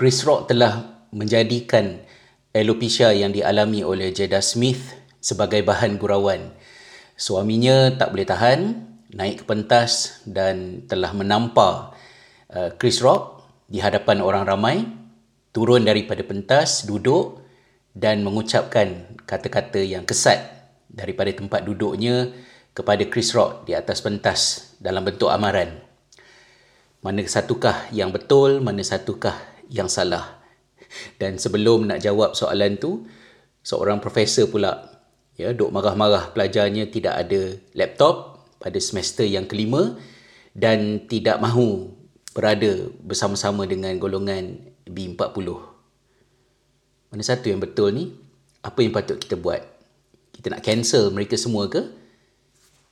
Chris Rock telah menjadikan alopecia yang dialami oleh Jada Smith sebagai bahan gurauan. Suaminya tak boleh tahan, naik ke pentas dan telah menampar uh, Chris Rock di hadapan orang ramai, turun daripada pentas, duduk dan mengucapkan kata-kata yang kesat daripada tempat duduknya kepada Chris Rock di atas pentas dalam bentuk amaran. Mana satukah yang betul, mana satukah yang salah. Dan sebelum nak jawab soalan tu, seorang profesor pula ya duk marah-marah pelajarnya tidak ada laptop pada semester yang kelima dan tidak mahu berada bersama-sama dengan golongan B40. Mana satu yang betul ni? Apa yang patut kita buat? Kita nak cancel mereka semua ke?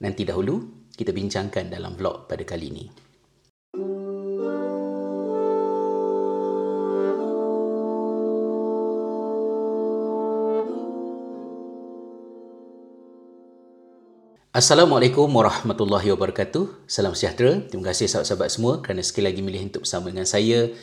Nanti dahulu kita bincangkan dalam vlog pada kali ini. Assalamualaikum warahmatullahi wabarakatuh. Salam sejahtera. Terima kasih sahabat-sahabat semua kerana sekali lagi milih untuk bersama dengan saya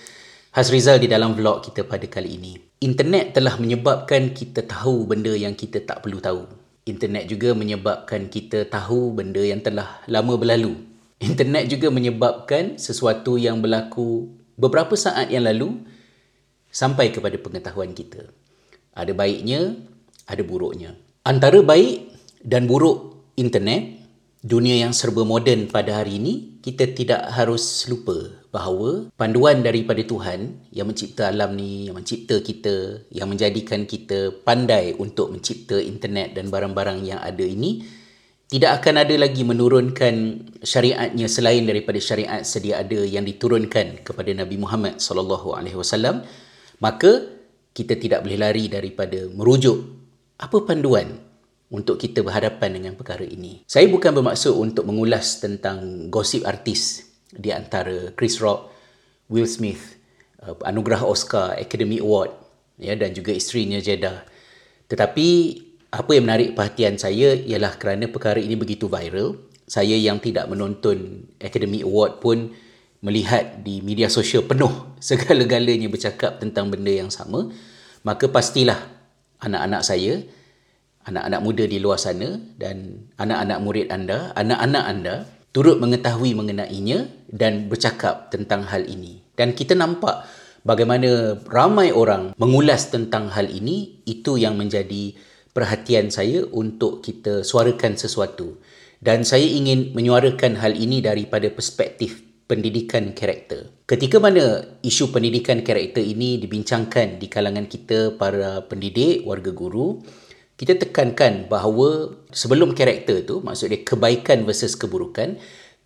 Hazrizal di dalam vlog kita pada kali ini. Internet telah menyebabkan kita tahu benda yang kita tak perlu tahu. Internet juga menyebabkan kita tahu benda yang telah lama berlalu. Internet juga menyebabkan sesuatu yang berlaku beberapa saat yang lalu sampai kepada pengetahuan kita. Ada baiknya, ada buruknya. Antara baik dan buruk internet, dunia yang serba moden pada hari ini, kita tidak harus lupa bahawa panduan daripada Tuhan yang mencipta alam ni, yang mencipta kita, yang menjadikan kita pandai untuk mencipta internet dan barang-barang yang ada ini, tidak akan ada lagi menurunkan syariatnya selain daripada syariat sedia ada yang diturunkan kepada Nabi Muhammad sallallahu alaihi wasallam. Maka kita tidak boleh lari daripada merujuk apa panduan untuk kita berhadapan dengan perkara ini. Saya bukan bermaksud untuk mengulas tentang gosip artis di antara Chris Rock, Will Smith, uh, anugerah Oscar, Academy Award ya dan juga isterinya Jada. Tetapi apa yang menarik perhatian saya ialah kerana perkara ini begitu viral, saya yang tidak menonton Academy Award pun melihat di media sosial penuh segala-galanya bercakap tentang benda yang sama, maka pastilah anak-anak saya anak-anak muda di luar sana dan anak-anak murid anda, anak-anak anda turut mengetahui mengenainya dan bercakap tentang hal ini. Dan kita nampak bagaimana ramai orang mengulas tentang hal ini, itu yang menjadi perhatian saya untuk kita suarakan sesuatu. Dan saya ingin menyuarakan hal ini daripada perspektif pendidikan karakter. Ketika mana isu pendidikan karakter ini dibincangkan di kalangan kita para pendidik, warga guru, kita tekankan bahawa sebelum karakter tu maksud dia kebaikan versus keburukan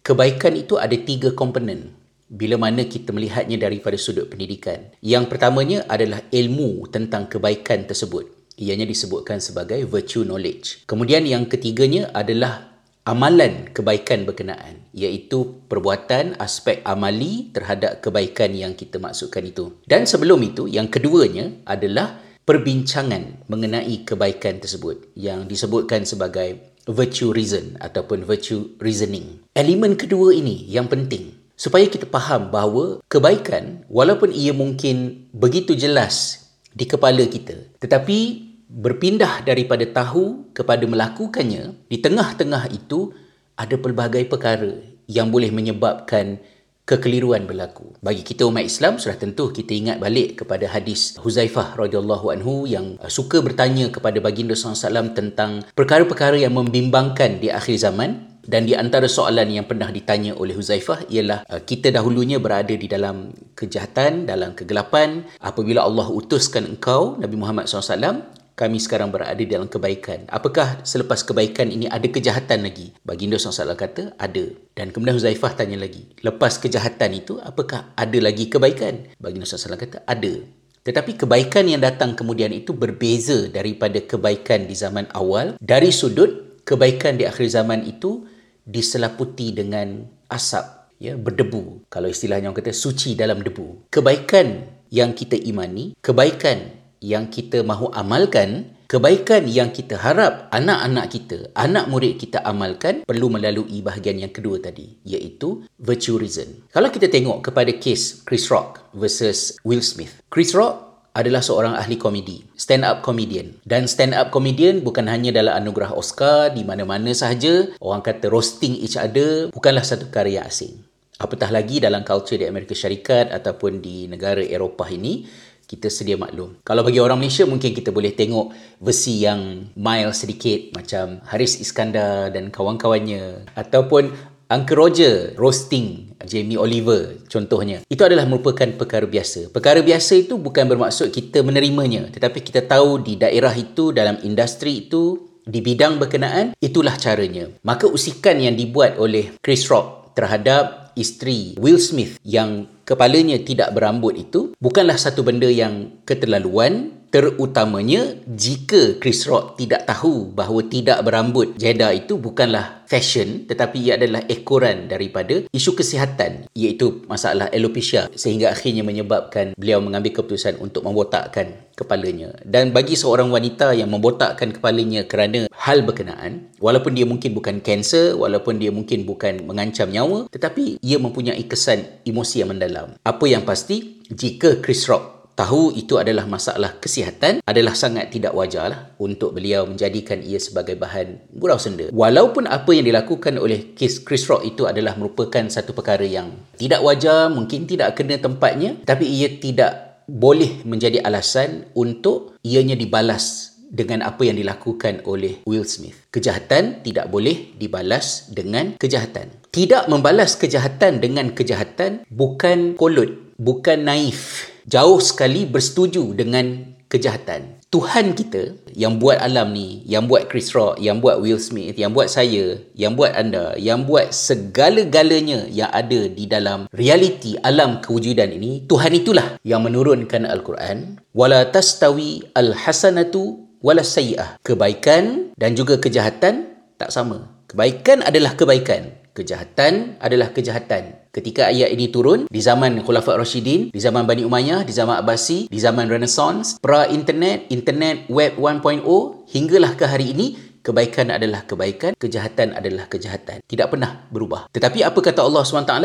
kebaikan itu ada tiga komponen bila mana kita melihatnya daripada sudut pendidikan. Yang pertamanya adalah ilmu tentang kebaikan tersebut. Ianya disebutkan sebagai virtue knowledge. Kemudian yang ketiganya adalah amalan kebaikan berkenaan iaitu perbuatan aspek amali terhadap kebaikan yang kita maksudkan itu. Dan sebelum itu yang keduanya adalah perbincangan mengenai kebaikan tersebut yang disebutkan sebagai virtue reason ataupun virtue reasoning. Elemen kedua ini yang penting supaya kita faham bahawa kebaikan walaupun ia mungkin begitu jelas di kepala kita tetapi berpindah daripada tahu kepada melakukannya di tengah-tengah itu ada pelbagai perkara yang boleh menyebabkan kekeliruan berlaku. Bagi kita umat Islam sudah tentu kita ingat balik kepada hadis Huzaifah radhiyallahu anhu yang uh, suka bertanya kepada baginda SAW tentang perkara-perkara yang membimbangkan di akhir zaman dan di antara soalan yang pernah ditanya oleh Huzaifah ialah uh, kita dahulunya berada di dalam kejahatan, dalam kegelapan apabila Allah utuskan engkau Nabi Muhammad SAW kami sekarang berada dalam kebaikan. Apakah selepas kebaikan ini ada kejahatan lagi? Baginda SAW kata, ada. Dan kemudian Huzaifah tanya lagi, lepas kejahatan itu, apakah ada lagi kebaikan? Baginda SAW kata, ada. Tetapi kebaikan yang datang kemudian itu berbeza daripada kebaikan di zaman awal. Dari sudut, kebaikan di akhir zaman itu diselaputi dengan asap, ya berdebu. Kalau istilahnya orang kata, suci dalam debu. Kebaikan yang kita imani, kebaikan yang kita mahu amalkan Kebaikan yang kita harap anak-anak kita, anak murid kita amalkan perlu melalui bahagian yang kedua tadi iaitu virtue reason. Kalau kita tengok kepada kes Chris Rock versus Will Smith. Chris Rock adalah seorang ahli komedi, stand up comedian. Dan stand up comedian bukan hanya dalam anugerah Oscar di mana-mana sahaja, orang kata roasting each other bukanlah satu karya asing. Apatah lagi dalam culture di Amerika Syarikat ataupun di negara Eropah ini, kita sedia maklum. Kalau bagi orang Malaysia mungkin kita boleh tengok versi yang mild sedikit macam Haris Iskandar dan kawan-kawannya ataupun Uncle Roger roasting Jamie Oliver contohnya. Itu adalah merupakan perkara biasa. Perkara biasa itu bukan bermaksud kita menerimanya tetapi kita tahu di daerah itu dalam industri itu di bidang berkenaan itulah caranya. Maka usikan yang dibuat oleh Chris Rock terhadap isteri Will Smith yang kepalanya tidak berambut itu bukanlah satu benda yang keterlaluan terutamanya jika Chris Rock tidak tahu bahawa tidak berambut jeda itu bukanlah fashion tetapi ia adalah ekoran daripada isu kesihatan iaitu masalah alopecia sehingga akhirnya menyebabkan beliau mengambil keputusan untuk membotakkan kepalanya. Dan bagi seorang wanita yang membotakkan kepalanya kerana hal berkenaan walaupun dia mungkin bukan kanser walaupun dia mungkin bukan mengancam nyawa tetapi ia mempunyai kesan emosi yang mendalam. Apa yang pasti jika Chris Rock tahu itu adalah masalah kesihatan adalah sangat tidak wajarlah untuk beliau menjadikan ia sebagai bahan gurau senda. Walaupun apa yang dilakukan oleh kes Chris Rock itu adalah merupakan satu perkara yang tidak wajar, mungkin tidak kena tempatnya, tapi ia tidak boleh menjadi alasan untuk ianya dibalas dengan apa yang dilakukan oleh Will Smith. Kejahatan tidak boleh dibalas dengan kejahatan. Tidak membalas kejahatan dengan kejahatan bukan kolot, bukan naif jauh sekali bersetuju dengan kejahatan. Tuhan kita yang buat alam ni, yang buat Chris Rock, yang buat Will Smith, yang buat saya, yang buat anda, yang buat segala-galanya yang ada di dalam realiti alam kewujudan ini, Tuhan itulah yang menurunkan Al-Quran. Wala tastawi al-hasanatu wala sayyi'ah. Kebaikan dan juga kejahatan tak sama. Kebaikan adalah kebaikan. Kejahatan adalah kejahatan. Ketika ayat ini turun di zaman Khulafaء Rashidin, di zaman Bani Umayyah, di zaman Abbasi, di zaman Renaissance, pra-internet, internet, web 1.0 hinggalah ke hari ini kebaikan adalah kebaikan, kejahatan adalah kejahatan. Tidak pernah berubah. Tetapi apa kata Allah SWT?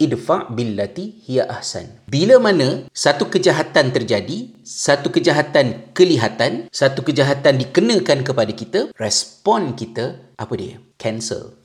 Idfa billati hiya ahsan. Bila mana satu kejahatan terjadi, satu kejahatan kelihatan, satu kejahatan dikenakan kepada kita, respon kita apa dia? Cancel.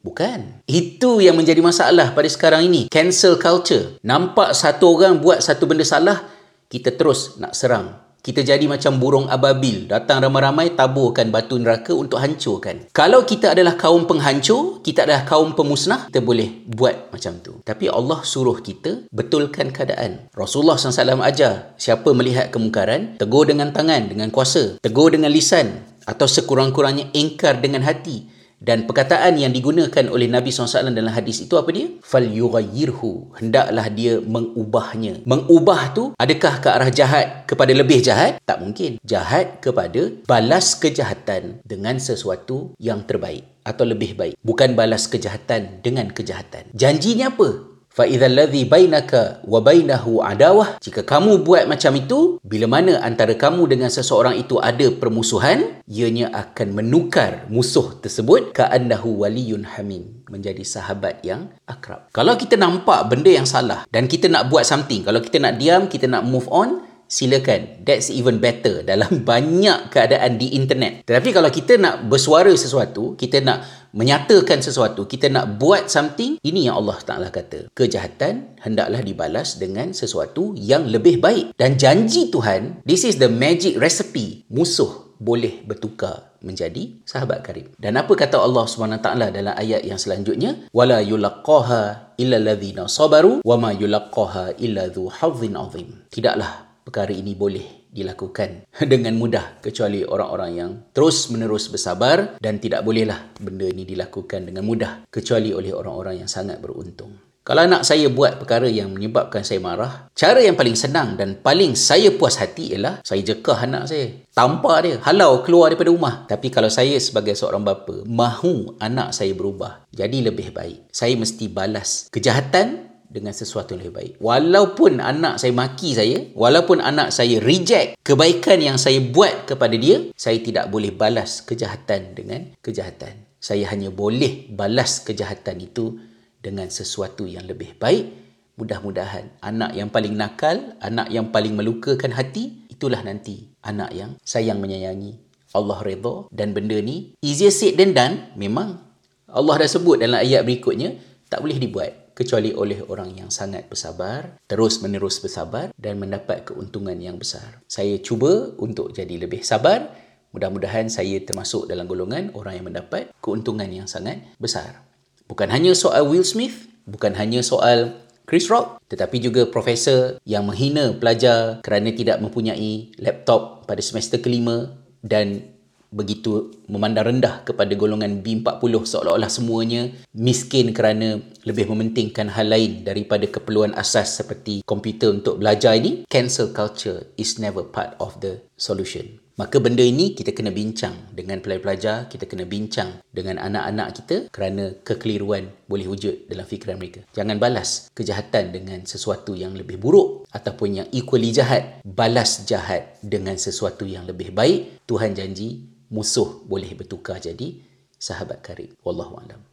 Bukan. Itu yang menjadi masalah pada sekarang ini. Cancel culture. Nampak satu orang buat satu benda salah, kita terus nak serang. Kita jadi macam burung ababil. Datang ramai-ramai taburkan batu neraka untuk hancurkan. Kalau kita adalah kaum penghancur, kita adalah kaum pemusnah, kita boleh buat macam tu. Tapi Allah suruh kita betulkan keadaan. Rasulullah SAW ajar siapa melihat kemungkaran, tegur dengan tangan, dengan kuasa. Tegur dengan lisan. Atau sekurang-kurangnya ingkar dengan hati dan perkataan yang digunakan oleh Nabi SAW dalam hadis itu apa dia? Fal yughayyirhu. Hendaklah dia mengubahnya. Mengubah tu adakah ke arah jahat kepada lebih jahat? Tak mungkin. Jahat kepada balas kejahatan dengan sesuatu yang terbaik atau lebih baik. Bukan balas kejahatan dengan kejahatan. Janjinya apa? Fa idzal ladzi bainaka wa bainahu adawah. Jika kamu buat macam itu bila mana antara kamu dengan seseorang itu ada permusuhan ianya akan menukar musuh tersebut. Ka annahu waliyun hamim. Menjadi sahabat yang akrab. Kalau kita nampak benda yang salah dan kita nak buat something kalau kita nak diam kita nak move on silakan that's even better dalam banyak keadaan di internet tetapi kalau kita nak bersuara sesuatu kita nak menyatakan sesuatu, kita nak buat something, ini yang Allah Ta'ala kata. Kejahatan hendaklah dibalas dengan sesuatu yang lebih baik. Dan janji Tuhan, this is the magic recipe. Musuh boleh bertukar menjadi sahabat karib. Dan apa kata Allah SWT dalam ayat yang selanjutnya? Wala yulaqaha illa alladhina sabaru wa ma yulaqaha illa dhu azim. Tidaklah perkara ini boleh dilakukan dengan mudah kecuali orang-orang yang terus menerus bersabar dan tidak bolehlah benda ini dilakukan dengan mudah kecuali oleh orang-orang yang sangat beruntung. Kalau anak saya buat perkara yang menyebabkan saya marah, cara yang paling senang dan paling saya puas hati ialah saya jekah anak saya. Tampar dia, halau keluar daripada rumah. Tapi kalau saya sebagai seorang bapa, mahu anak saya berubah, jadi lebih baik. Saya mesti balas kejahatan dengan sesuatu yang lebih baik. Walaupun anak saya maki saya, walaupun anak saya reject kebaikan yang saya buat kepada dia, saya tidak boleh balas kejahatan dengan kejahatan. Saya hanya boleh balas kejahatan itu dengan sesuatu yang lebih baik. Mudah-mudahan anak yang paling nakal, anak yang paling melukakan hati, itulah nanti anak yang sayang menyayangi. Allah redha dan benda ni easier said than done memang Allah dah sebut dalam ayat berikutnya tak boleh dibuat kecuali oleh orang yang sangat bersabar, terus menerus bersabar dan mendapat keuntungan yang besar. Saya cuba untuk jadi lebih sabar. Mudah-mudahan saya termasuk dalam golongan orang yang mendapat keuntungan yang sangat besar. Bukan hanya soal Will Smith, bukan hanya soal Chris Rock, tetapi juga profesor yang menghina pelajar kerana tidak mempunyai laptop pada semester kelima dan begitu memandang rendah kepada golongan B40 seolah-olah semuanya miskin kerana lebih mementingkan hal lain daripada keperluan asas seperti komputer untuk belajar ini, cancel culture is never part of the solution. Maka benda ini kita kena bincang dengan pelajar-pelajar, kita kena bincang dengan anak-anak kita kerana kekeliruan boleh wujud dalam fikiran mereka. Jangan balas kejahatan dengan sesuatu yang lebih buruk ataupun yang equally jahat. Balas jahat dengan sesuatu yang lebih baik. Tuhan janji musuh boleh bertukar jadi sahabat karib. Wallahu a'lam.